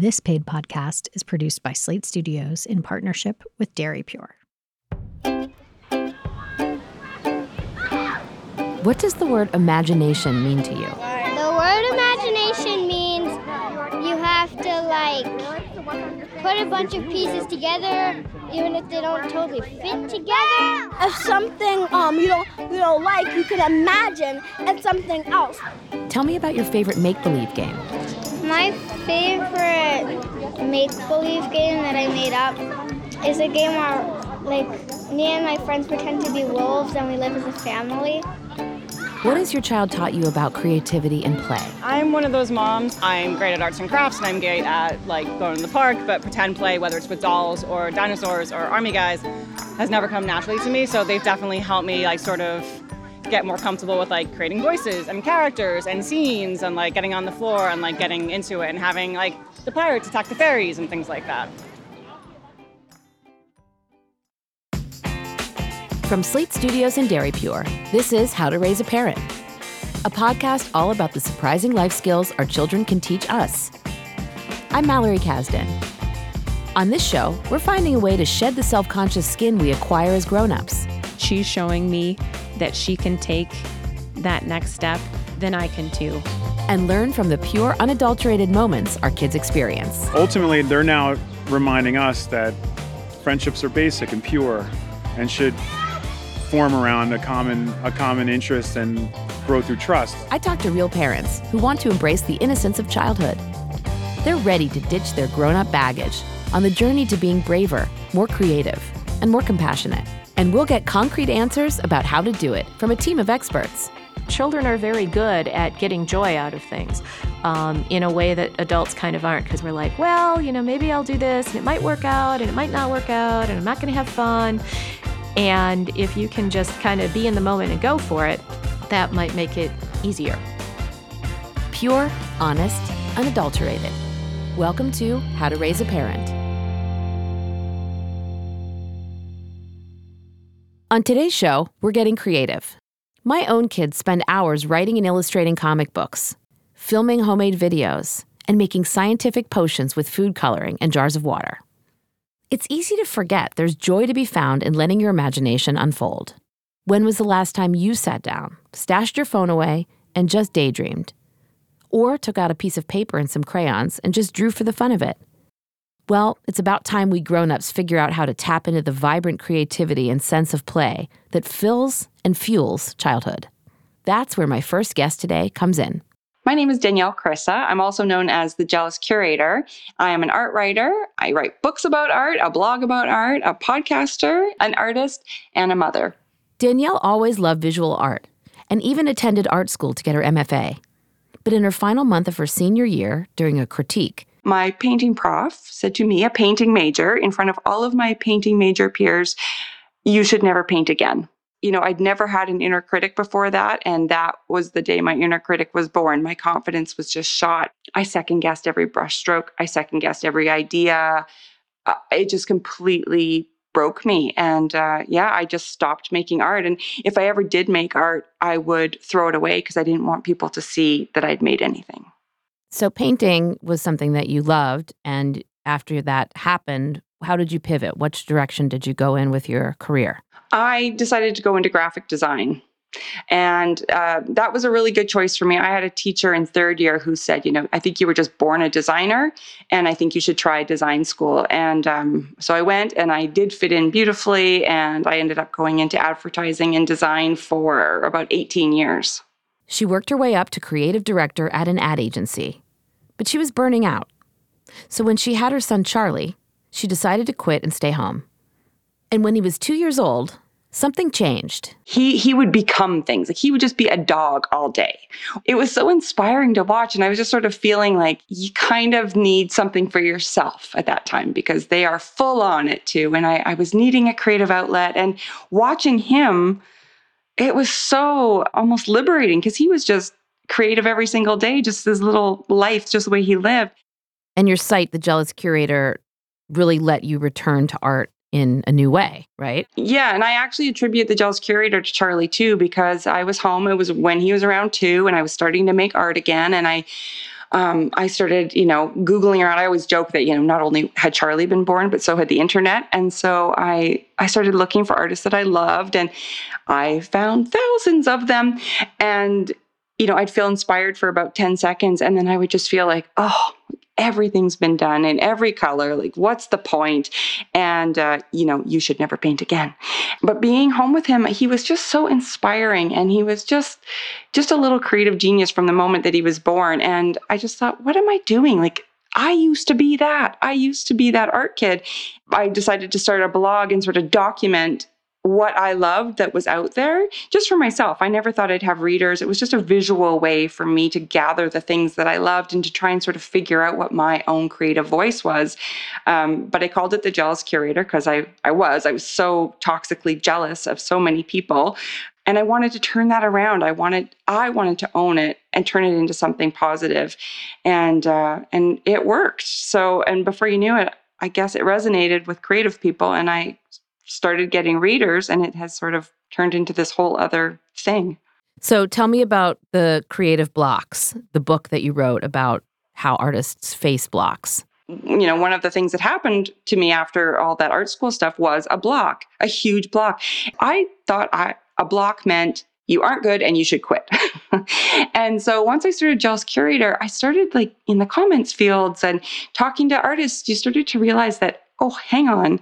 This paid podcast is produced by Slate Studios in partnership with Dairy Pure. What does the word imagination mean to you? The word imagination means you have to like put a bunch of pieces together even if they don't totally fit together. If something um you don't you don't like, you can imagine it's something else. Tell me about your favorite make-believe game. My favorite make-believe game that I made up is a game where like me and my friends pretend to be wolves and we live as a family. What has your child taught you about creativity and play? I'm one of those moms. I'm great at arts and crafts and I'm great at like going to the park, but pretend play, whether it's with dolls or dinosaurs or army guys, has never come naturally to me. So they've definitely helped me like sort of get more comfortable with like creating voices and characters and scenes and like getting on the floor and like getting into it and having like the pirates attack the fairies and things like that. From Slate Studios and Dairy Pure, this is How to Raise a Parent, a podcast all about the surprising life skills our children can teach us. I'm Mallory Kasdan. On this show, we're finding a way to shed the self conscious skin we acquire as grown ups. She's showing me that she can take that next step, then I can too. And learn from the pure, unadulterated moments our kids experience. Ultimately, they're now reminding us that friendships are basic and pure and should form around a common a common interest and grow through trust. I talk to real parents who want to embrace the innocence of childhood. They're ready to ditch their grown-up baggage on the journey to being braver, more creative, and more compassionate. And we'll get concrete answers about how to do it from a team of experts. Children are very good at getting joy out of things um, in a way that adults kind of aren't because we're like, well, you know, maybe I'll do this and it might work out and it might not work out and I'm not going to have fun. And if you can just kind of be in the moment and go for it, that might make it easier. Pure, honest, unadulterated. Welcome to How to Raise a Parent. On today's show, we're getting creative. My own kids spend hours writing and illustrating comic books, filming homemade videos, and making scientific potions with food coloring and jars of water. It's easy to forget there's joy to be found in letting your imagination unfold. When was the last time you sat down, stashed your phone away, and just daydreamed? Or took out a piece of paper and some crayons and just drew for the fun of it? Well, it's about time we grown-ups figure out how to tap into the vibrant creativity and sense of play that fills and fuels childhood. That's where my first guest today comes in. My name is Danielle Krysa. I'm also known as the Jealous Curator. I am an art writer. I write books about art, a blog about art, a podcaster, an artist, and a mother. Danielle always loved visual art and even attended art school to get her MFA. But in her final month of her senior year, during a critique, my painting prof said to me, a painting major, in front of all of my painting major peers, you should never paint again you know, I'd never had an inner critic before that. And that was the day my inner critic was born. My confidence was just shot. I second guessed every brushstroke, I second guessed every idea. Uh, it just completely broke me. And uh, yeah, I just stopped making art. And if I ever did make art, I would throw it away because I didn't want people to see that I'd made anything. So, painting was something that you loved. And after that happened, how did you pivot? Which direction did you go in with your career? I decided to go into graphic design. And uh, that was a really good choice for me. I had a teacher in third year who said, you know, I think you were just born a designer, and I think you should try design school. And um, so I went and I did fit in beautifully, and I ended up going into advertising and design for about 18 years. She worked her way up to creative director at an ad agency, but she was burning out. So when she had her son Charlie, she decided to quit and stay home. And when he was two years old, something changed. He he would become things. Like he would just be a dog all day. It was so inspiring to watch. And I was just sort of feeling like you kind of need something for yourself at that time because they are full on it too. And I, I was needing a creative outlet. And watching him, it was so almost liberating because he was just creative every single day, just his little life, just the way he lived. And your site, The Jealous Curator, really let you return to art in a new way, right? Yeah, and I actually attribute the Jealous Curator to Charlie too because I was home. It was when he was around two, and I was starting to make art again, and I. um, I started, you know, Googling around. I always joke that, you know, not only had Charlie been born, but so had the internet. And so I, I started looking for artists that I loved and I found thousands of them. And, you know, I'd feel inspired for about 10 seconds. And then I would just feel like, oh, everything's been done in every color. Like, what's the point? And, uh, you know, you should never paint again. But being home with him, he was just so inspiring and he was just, just a little creative genius from the moment that he was born. And I just thought, what am I doing? Like, I used to be that. I used to be that art kid. I decided to start a blog and sort of document what I loved that was out there just for myself. I never thought I'd have readers. It was just a visual way for me to gather the things that I loved and to try and sort of figure out what my own creative voice was. Um, but I called it the jealous curator because I, I was. I was so toxically jealous of so many people. And I wanted to turn that around. I wanted I wanted to own it and turn it into something positive. And uh, and it worked. So and before you knew it, I guess it resonated with creative people and I started getting readers and it has sort of turned into this whole other thing. So tell me about the creative blocks, the book that you wrote about how artists face blocks. You know, one of the things that happened to me after all that art school stuff was a block, a huge block. I thought I, a block meant you aren't good and you should quit. and so once I started Jealous Curator, I started like in the comments fields and talking to artists, you started to realize that, oh, hang on,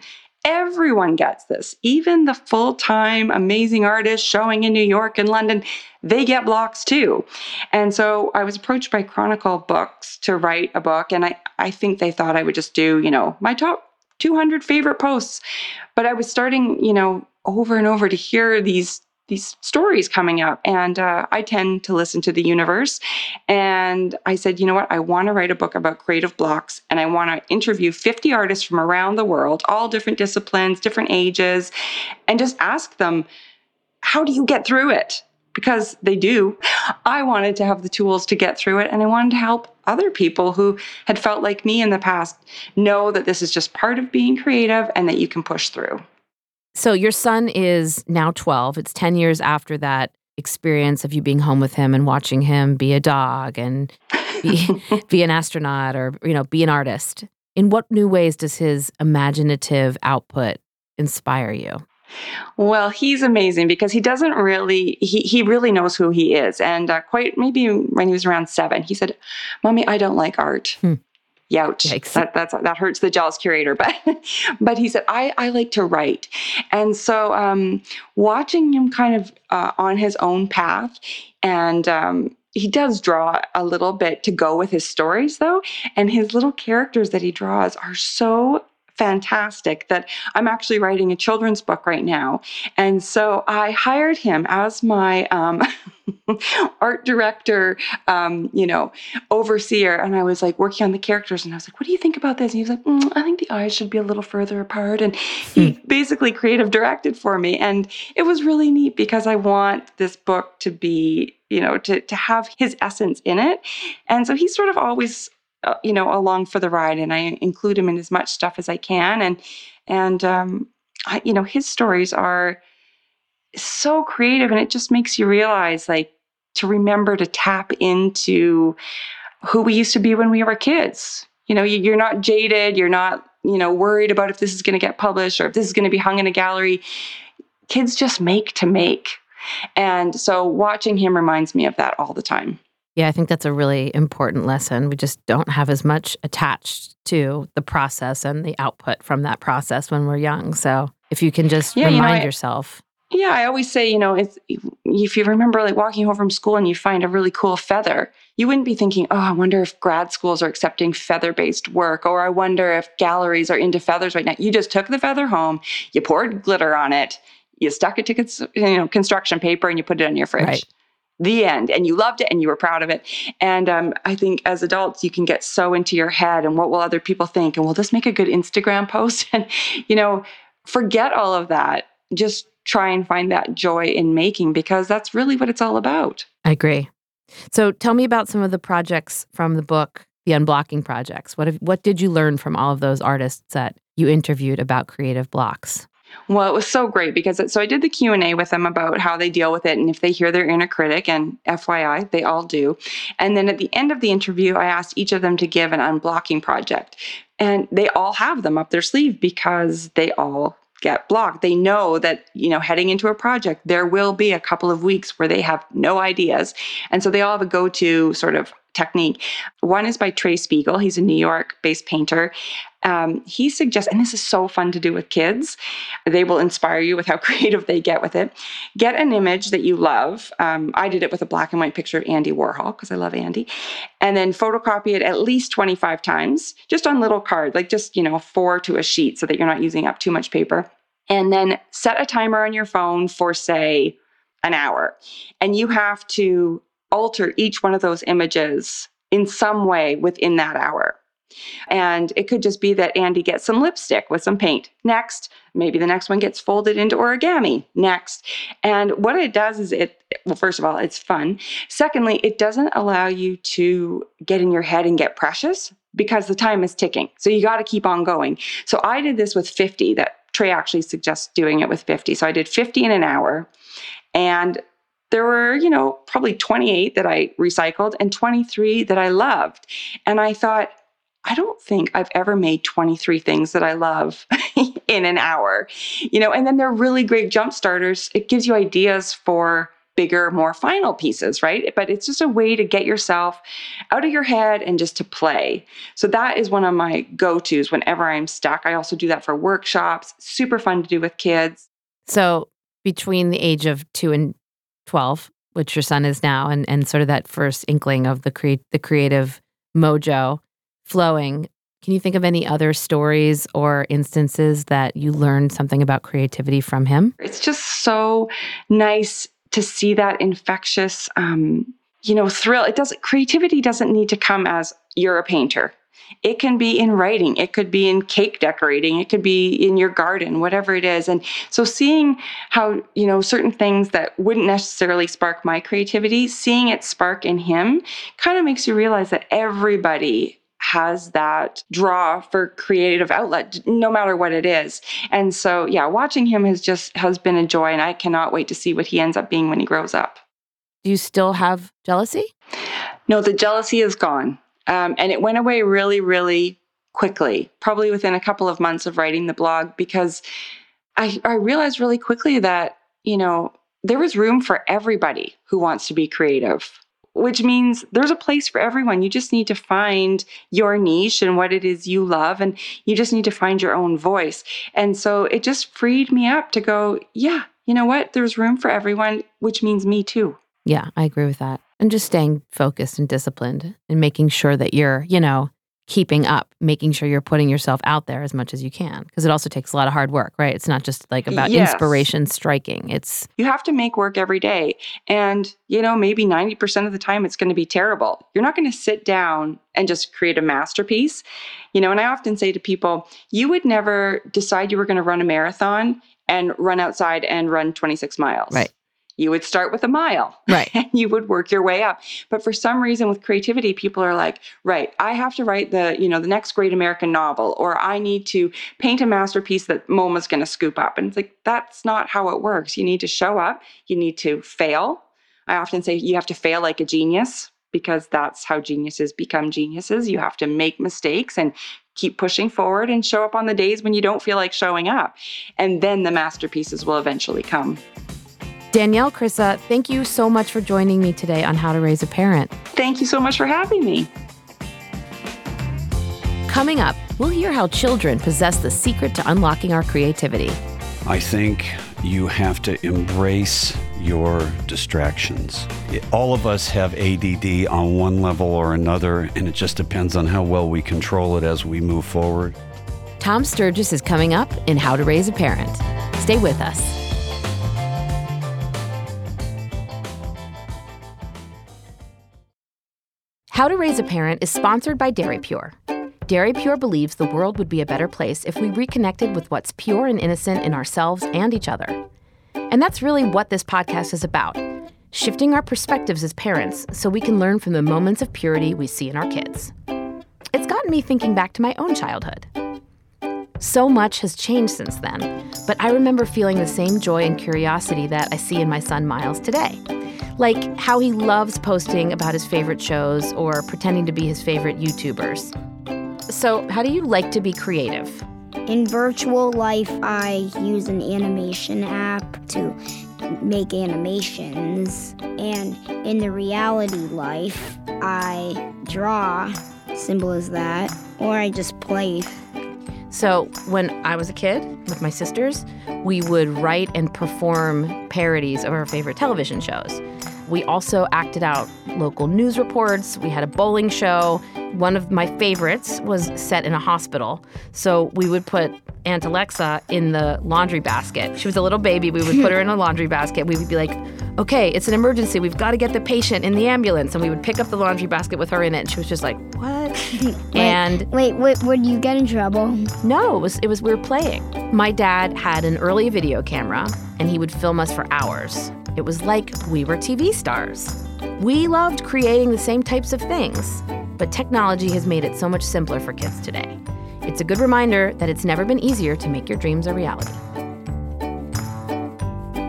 Everyone gets this. Even the full time amazing artists showing in New York and London, they get blocks too. And so I was approached by Chronicle Books to write a book. And I, I think they thought I would just do, you know, my top 200 favorite posts. But I was starting, you know, over and over to hear these these stories coming up and uh, i tend to listen to the universe. And i said you know what? I want to write a book about creative blocks and i want to interview 50 artists from around the world all different disciplines different ages and just ask them how do you get through it because they do. I wanted to have the tools to get through it and i wanted to help other people who had felt like me in the past know that this is just part of being creative and that you can push through so your son is now 12. It's 10 years after that experience of you being home with him and watching him be a dog and be, be an astronaut or you know be an artist. In what new ways does his imaginative output inspire you? Well, he's amazing because he doesn't really he he really knows who he is, and uh, quite maybe when he was around seven, he said, "Mommy, I don't like art." Hmm. Youch. That that's that hurts the jealous curator. But but he said, I, I like to write. And so um, watching him kind of uh, on his own path and um, he does draw a little bit to go with his stories though and his little characters that he draws are so fantastic that I'm actually writing a children's book right now. And so I hired him as my um, art director, um, you know, overseer. And I was like working on the characters and I was like, what do you think about this? And he was like, mm, I think the eyes should be a little further apart. And he hmm. basically creative directed for me. And it was really neat because I want this book to be you know to to have his essence in it and so he's sort of always you know, along for the ride, and I include him in as much stuff as I can. And and um, I, you know, his stories are so creative, and it just makes you realize, like, to remember to tap into who we used to be when we were kids. You know, you're not jaded. You're not, you know, worried about if this is going to get published or if this is going to be hung in a gallery. Kids just make to make. And so watching him reminds me of that all the time. Yeah, I think that's a really important lesson. We just don't have as much attached to the process and the output from that process when we're young. So if you can just yeah, remind you know, I, yourself. Yeah, I always say, you know, if, if you remember like walking home from school and you find a really cool feather, you wouldn't be thinking, oh, I wonder if grad schools are accepting feather based work, or I wonder if galleries are into feathers right now. You just took the feather home, you poured glitter on it, you stuck it to cons- you know, construction paper, and you put it on your fridge. Right the end and you loved it and you were proud of it. And um, i think as adults you can get so into your head and what will other people think and will this make a good instagram post? And you know forget all of that. Just try and find that joy in making because that's really what it's all about. I agree. So tell me about some of the projects from the book the unblocking projects. What have, what did you learn from all of those artists that you interviewed about creative blocks Well, it was so great because it, so I did the Q and A with them about how they deal with it and if they hear their inner critic. And FYI, they all do. And then at the end of the interview, I asked each of them to give an unblocking project, and they all have them up their sleeve because they all get blocked. They know that, you know, heading into a project, there will be a couple of weeks where they have no ideas. And so they all have a go to sort of technique. One is by Trey Speegle. He's a New York based painter. Um, he suggests, and this is so fun to do with kids, they will inspire you with how creative they get with it. Get an image that you love. Um, I did it with a black and white picture of Andy Warhol because I love Andy. And then photocopy it at least 25 times, just on little card, like just, you know, four to a sheet so that you're not using up too much paper. And then set a timer on your phone for, say, an hour. And you have to alter each one of those images in some way within that hour. And it could just be that Andy gets some lipstick with some paint. Next, maybe the next one gets folded into origami. Next. And what it does is it, well, first of all, it's fun. Secondly, it doesn't allow you to get in your head and get precious because the time is ticking. So you got to keep on going. So I did this with 50 that Trey actually suggests doing it with 50. So I did 50 in an hour. And there were, you know, probably 28 that I recycled and 23 that I loved. And I thought, I don't think I've ever made 23 things that I love in an hour. You know, and then they're really great jump starters. It gives you ideas for bigger, more final pieces, right? But it's just a way to get yourself out of your head and just to play. So that is one of my go tos whenever I'm stuck. I also do that for workshops, super fun to do with kids. So between the age of two and 12, which your son is now, and, and sort of that first inkling of the create the creative mojo flowing, can you think of any other stories or instances that you learned something about creativity from him? It's just so nice to see that infectious, um, you know, thrill. It doesn't. Creativity doesn't need to come as you're a painter. It can be in writing, it could be in cake decorating, it could be in your garden, whatever it is. And so seeing how, you know, certain things that wouldn't necessarily spark my creativity, seeing it spark in him kind of makes you realize that everybody has that draw for creative outlet no matter what it is. And so yeah watching him has just has been a joy and i cannot wait to see what he ends up being when he grows up. Do you still have jealousy? No the jealousy is gone um, and it went away really really quickly probably within a couple of months of writing the blog because i, I realized really quickly that you know there was room for everybody who wants to be creative which means there's a place for everyone. You just need to find your niche and what it is you love, and you just need to find your own voice. And so it just freed me up to go, yeah, you know what? There's room for everyone, which means me too. Yeah, I agree with that. And just staying focused and disciplined and making sure that you're, you know, keeping up, making sure you're putting yourself out there as much as you can. Because it also takes a lot of hard work, right? It's not just like about yes. inspiration striking. It's you have to make work every day. And, you know, maybe 90% of the time it's going to be terrible. You're not going to sit down and just create a masterpiece. You know, and I often say to people, you would never decide you were going to run a marathon and run outside and run 26 miles. Right you would start with a mile right. and you would work your way up. But for some reason with creativity people are like right i have to write the you know the next great american novel or i need to paint a masterpiece that moma's going to scoop up. And it's like that's not how it works. You need to show up. You need to fail. I often say you have to fail like a genius because that's how geniuses become geniuses. You have to make mistakes and keep pushing forward and show up on the days when you don't feel like showing up. And then the masterpieces will eventually come Danielle Krysa, thank you so much for joining me today on How to Raise a Parent. Thank you so much for having me. Coming up, we'll hear how children possess the secret to unlocking our creativity. I think you have to embrace your distractions. All of us have ADD on one level or another, and it just depends on how well we control it as we move forward. Tom Sturges is coming up in How to Raise a Parent. Stay with us. How to Raise a Parent is sponsored by Dairy Pure. Dairy Pure believes the world would be a better place if we reconnected with what's pure and innocent in ourselves and each other. And that's really what this podcast is about shifting our perspectives as parents so we can learn from the moments of purity we see in our kids. It's gotten me thinking back to my own childhood. So much has changed since then, but I remember feeling the same joy and curiosity that I see in my son Miles today. Like how he loves posting about his favorite shows or pretending to be his favorite YouTubers. So, how do you like to be creative? In virtual life, I use an animation app to make animations. And in the reality life, I draw, simple as that, or I just play. So, when I was a kid with my sisters, we would write and perform parodies of our favorite television shows. We also acted out local news reports. We had a bowling show. One of my favorites was set in a hospital. So we would put Aunt Alexa in the laundry basket. She was a little baby. We would put her in a laundry basket. We would be like, okay, it's an emergency. We've got to get the patient in the ambulance. And we would pick up the laundry basket with her in it. And she was just like, what? wait, and wait, wait, would you get in trouble? No, it was, it was, we were playing. My dad had an early video camera and he would film us for hours. It was like we were TV stars. We loved creating the same types of things, but technology has made it so much simpler for kids today. It's a good reminder that it's never been easier to make your dreams a reality.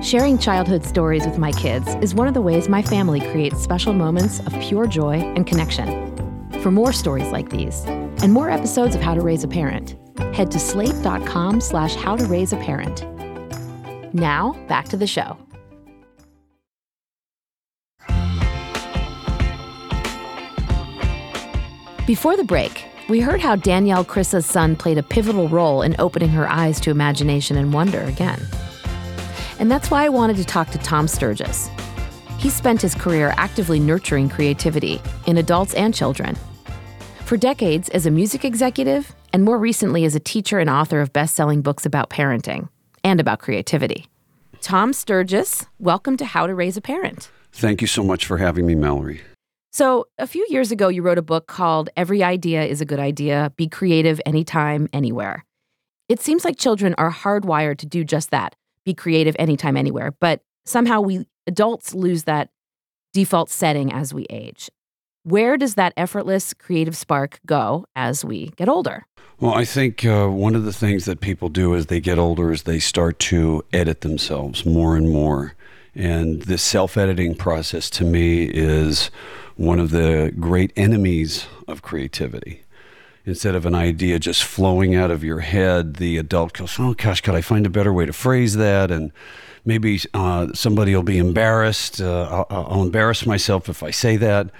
Sharing childhood stories with my kids is one of the ways my family creates special moments of pure joy and connection. For more stories like these and more episodes of How to Raise a Parent, head to slate.com slash how to raise a parent. Now, back to the show. Before the break, we heard how Danielle Krysa's son played a pivotal role in opening her eyes to imagination and wonder again. And that's why I wanted to talk to Tom Sturges. He spent his career actively nurturing creativity in adults and children. For decades as a music executive, and more recently as a teacher and author of best selling books about parenting and about creativity. Tom Sturges, welcome to How to Raise a Parent. Thank you so much for having me, Mallory. So, a few years ago, you wrote a book called Every Idea is a Good Idea Be Creative Anytime, Anywhere. It seems like children are hardwired to do just that be creative anytime, anywhere. But somehow we adults lose that default setting as we age. Where does that effortless creative spark go as we get older? Well, I think uh, one of the things that people do as they get older is they start to edit themselves more and more. And this self editing process to me is one of the great enemies of creativity. Instead of an idea just flowing out of your head, the adult goes, Oh gosh, could I find a better way to phrase that? And maybe uh, somebody will be embarrassed. Uh, I'll, I'll embarrass myself if I say that.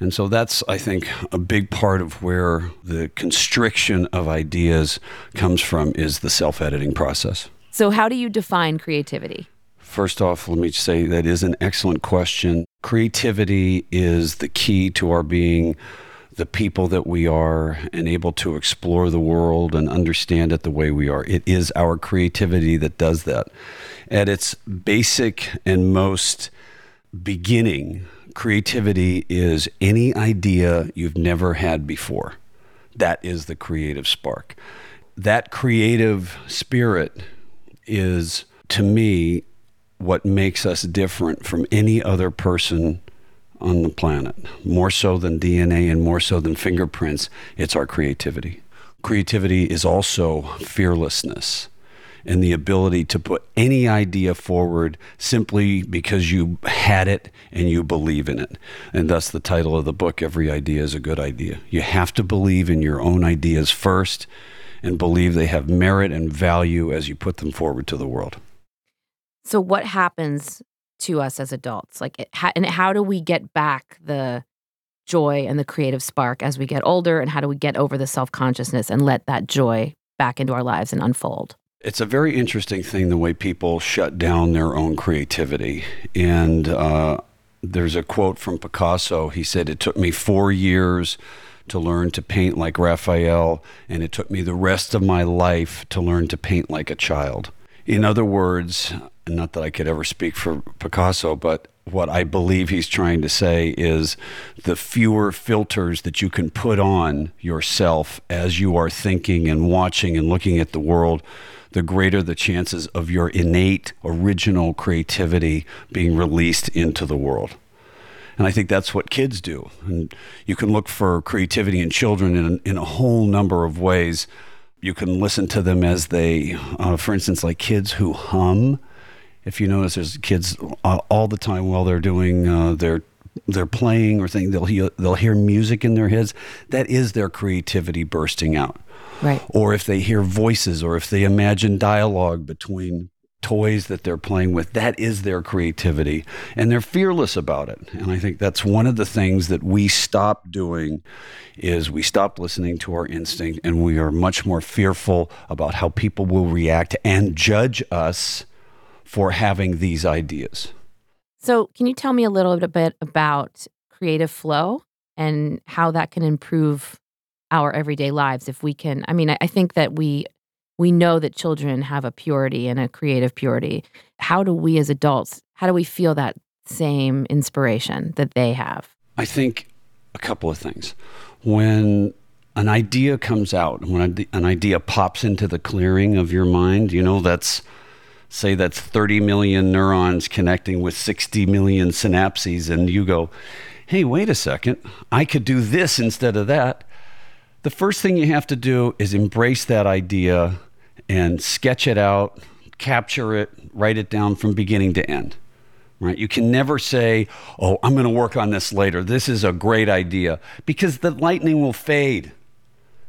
And so that's, I think, a big part of where the constriction of ideas comes from is the self editing process. So, how do you define creativity? First off, let me say that is an excellent question. Creativity is the key to our being the people that we are and able to explore the world and understand it the way we are. It is our creativity that does that. At its basic and most beginning, creativity is any idea you've never had before. That is the creative spark. That creative spirit is, to me, what makes us different from any other person on the planet. More so than DNA and more so than fingerprints, it's our creativity. Creativity is also fearlessness and the ability to put any idea forward simply because you had it and you believe in it. And thus the title of the book, Every Idea is a Good Idea. You have to believe in your own ideas first and believe they have merit and value as you put them forward to the world. So, what happens to us as adults? Like, it, and how do we get back the joy and the creative spark as we get older? And how do we get over the self consciousness and let that joy back into our lives and unfold? It's a very interesting thing the way people shut down their own creativity. And uh, there's a quote from Picasso. He said, It took me four years to learn to paint like Raphael, and it took me the rest of my life to learn to paint like a child. In other words, not that I could ever speak for Picasso, but what I believe he's trying to say is the fewer filters that you can put on yourself as you are thinking and watching and looking at the world, the greater the chances of your innate original creativity being released into the world. And I think that's what kids do. And you can look for creativity in children in, in a whole number of ways. you can listen to them as they, uh, for instance, like kids who hum. If you notice, there's kids all the time while they're doing uh, their they're playing or thing they'll hear, they'll hear music in their heads. That is their creativity bursting out. Right. Or if they hear voices, or if they imagine dialogue between toys that they're playing with. That is their creativity, and they're fearless about it. And I think that's one of the things that we stop doing is we stop listening to our instinct, and we are much more fearful about how people will react and judge us for having these ideas. So, can you tell me a little bit about creative flow and how that can improve our everyday lives if we can I mean I think that we we know that children have a purity and a creative purity. How do we as adults, how do we feel that same inspiration that they have? I think a couple of things. When an idea comes out, when an idea pops into the clearing of your mind, you know, that's say that's 30 million neurons connecting with 60 million synapses, and you go, hey, wait a second, I could do this instead of that. The first thing you have to do is embrace that idea and sketch it out, capture it, write it down from beginning to end. Right? You can never say, "Oh, I'm going to work on this later. This is a great idea," because the lightning will fade.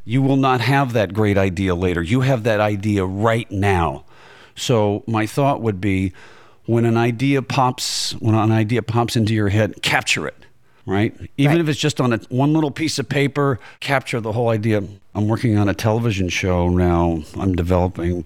You will not have that great idea later. You have that idea right now. So my thought would be when an idea pops when an idea pops into your head, capture it. Right? Even Right. if it's just on a, one little piece of paper, capture the whole idea. I'm working on a television show now. I'm developing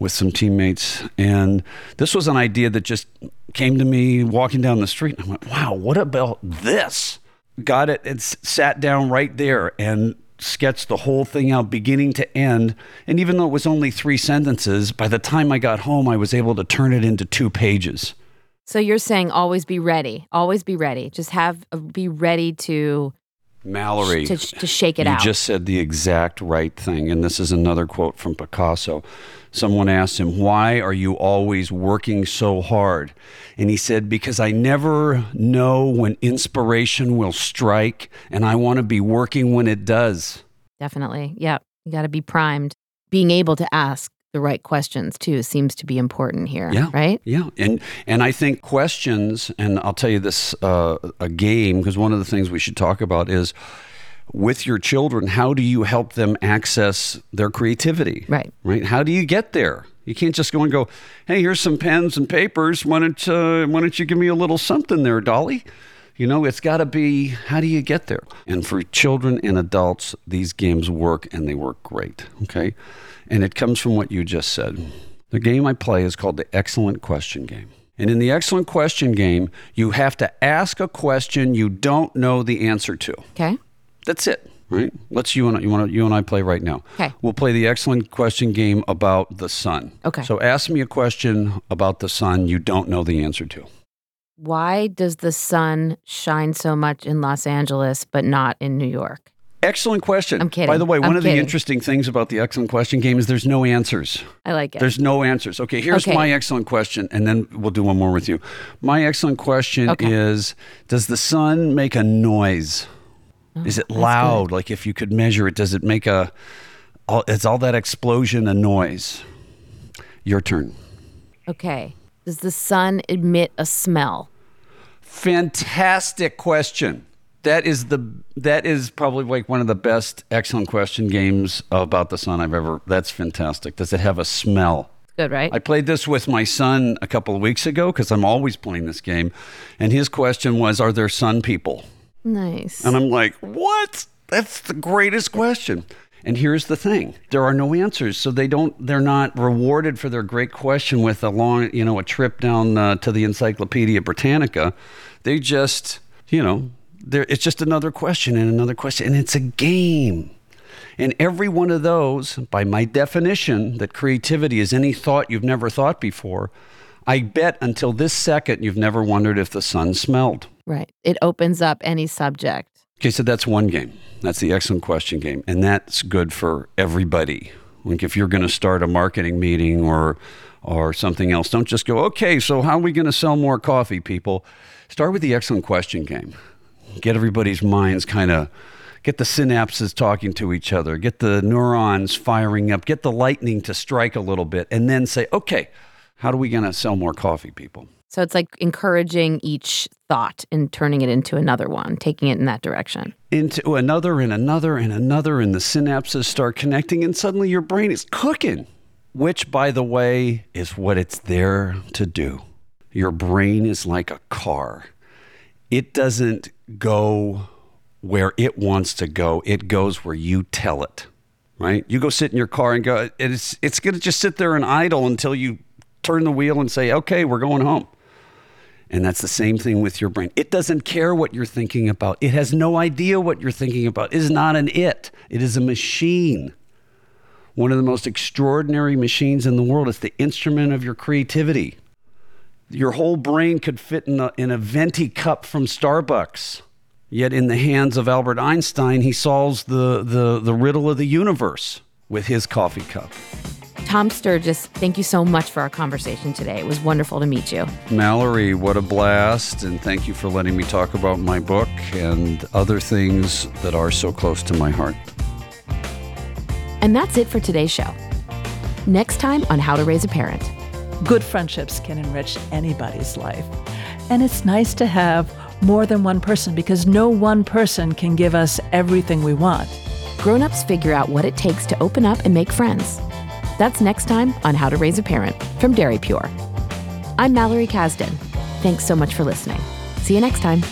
with some teammates, and this was an idea that just came to me walking down the street. I went, "Wow, what about this?" Got it. It's sat down right there and sketched the whole thing out, beginning to end. And even though it was only three sentences, by the time I got home, I was able to turn it into two pages. So you're saying always be ready. Always be ready. Just have uh, be ready to Mallory, to, to shake it you out. just said the exact right thing. And this is another quote from Picasso. Someone asked him, Why are you always working so hard? And he said, Because I never know when inspiration will strike, and I want to be working when it does. Definitely. Yeah. You got to be primed. Being able to ask the right questions too seems to be important here. Yeah. Right? Yeah, and and I think questions, and I'll tell you this: uh, a game, because one of the things we should talk about is with your children. How do you help them access their creativity? Right. Right. How do you get there? You can't just go and go, "Hey, here's some pens and papers. Why don't uh, Why don't you give me a little something there, Dolly?" You know, it's got to be how do you get there? And for children and adults, these games work and they work great. Okay. And it comes from what you just said. The game I play is called the Excellent Question Game. And in the Excellent Question Game, you have to ask a question you don't know the answer to. Okay. That's it, right? Let's you and you want you and I play right now. Okay. We'll play the excellent question game about the sun. Okay. So ask me a question about the sun you don't know the answer to. Why does the sun shine so much in Los Angeles but not in New York? Excellent question. I'm kidding. By the way, one I'm of the interesting things about the excellent question game is there's no answers. I like it. There's no answers. Okay, here's Okay. my excellent question, and then we'll do one more with you. My excellent question Okay. is Does the sun make a noise? Oh, is it loud? Like if you could measure it, does it make a, all, is all that explosion a noise? Your turn. okay. Does the sun emit a smell? Fantastic question. That is the that is probably like one of the best excellent question games about the sun I've ever. That's fantastic. Does it have a smell? Good, right? I played this with my son a couple of weeks ago because I'm always playing this game, and his question was, "Are there sun people?" nice. And I'm like, "What? That's the greatest question." And here's the thing: there are no answers, so they don't. They're not rewarded for their great question with a long, you know, a trip down uh, to the Encyclopedia Britannica. They just, you know, they're, it's just another question and another question, and it's a game. And every one of those, by my definition, that creativity is any thought you've never thought before, I bet until this second you've never wondered if the sun smelled. right. It opens up any subject. Okay, so that's one game. That's the excellent question game. And that's good for everybody. Like if you're going to start a marketing meeting or or something else, don't just go, "Okay, so how are we going to sell more coffee, people?" Start with the excellent question game. Get everybody's minds kind of get the synapses talking to each other, get the neurons firing up, get the lightning to strike a little bit, and then say, okay, how are we going to sell more coffee, people? So it's like encouraging each thought and turning it into another one, taking it in that direction. Into another and another and another, and the synapses start connecting, and suddenly your brain is cooking, which, by the way, is what it's there to do. Your brain is like a car, it doesn't go where it wants to go, it goes where you tell it. Right? You go sit in your car and go, it's, it's going to just sit there and idle until you turn the wheel and say, okay, we're going home. And that's the same thing with your brain. It doesn't care what you're thinking about. It has no idea what you're thinking about. It is not an it, it is a machine. One of the most extraordinary machines in the world. It's the instrument of your creativity. Your whole brain could fit in a, in a venti cup from Starbucks. Yet, in the hands of Albert Einstein, he solves the, the, the riddle of the universe with his coffee cup. Tom Sturges, thank you so much for our conversation today. It was wonderful to meet you. Mallory, what a blast. And thank you for letting me talk about my book and other things that are so close to my heart. And that's it for today's show. Next time on How to Raise a Parent. Good friendships can enrich anybody's life. And it's nice to have more than one person because no one person can give us everything we want. Grown-ups figure out what it takes to open up and make friends. That's next time on How to Raise a Parent from Dairy Pure. I'm Mallory Kasdan. Thanks so much for listening. See you next time.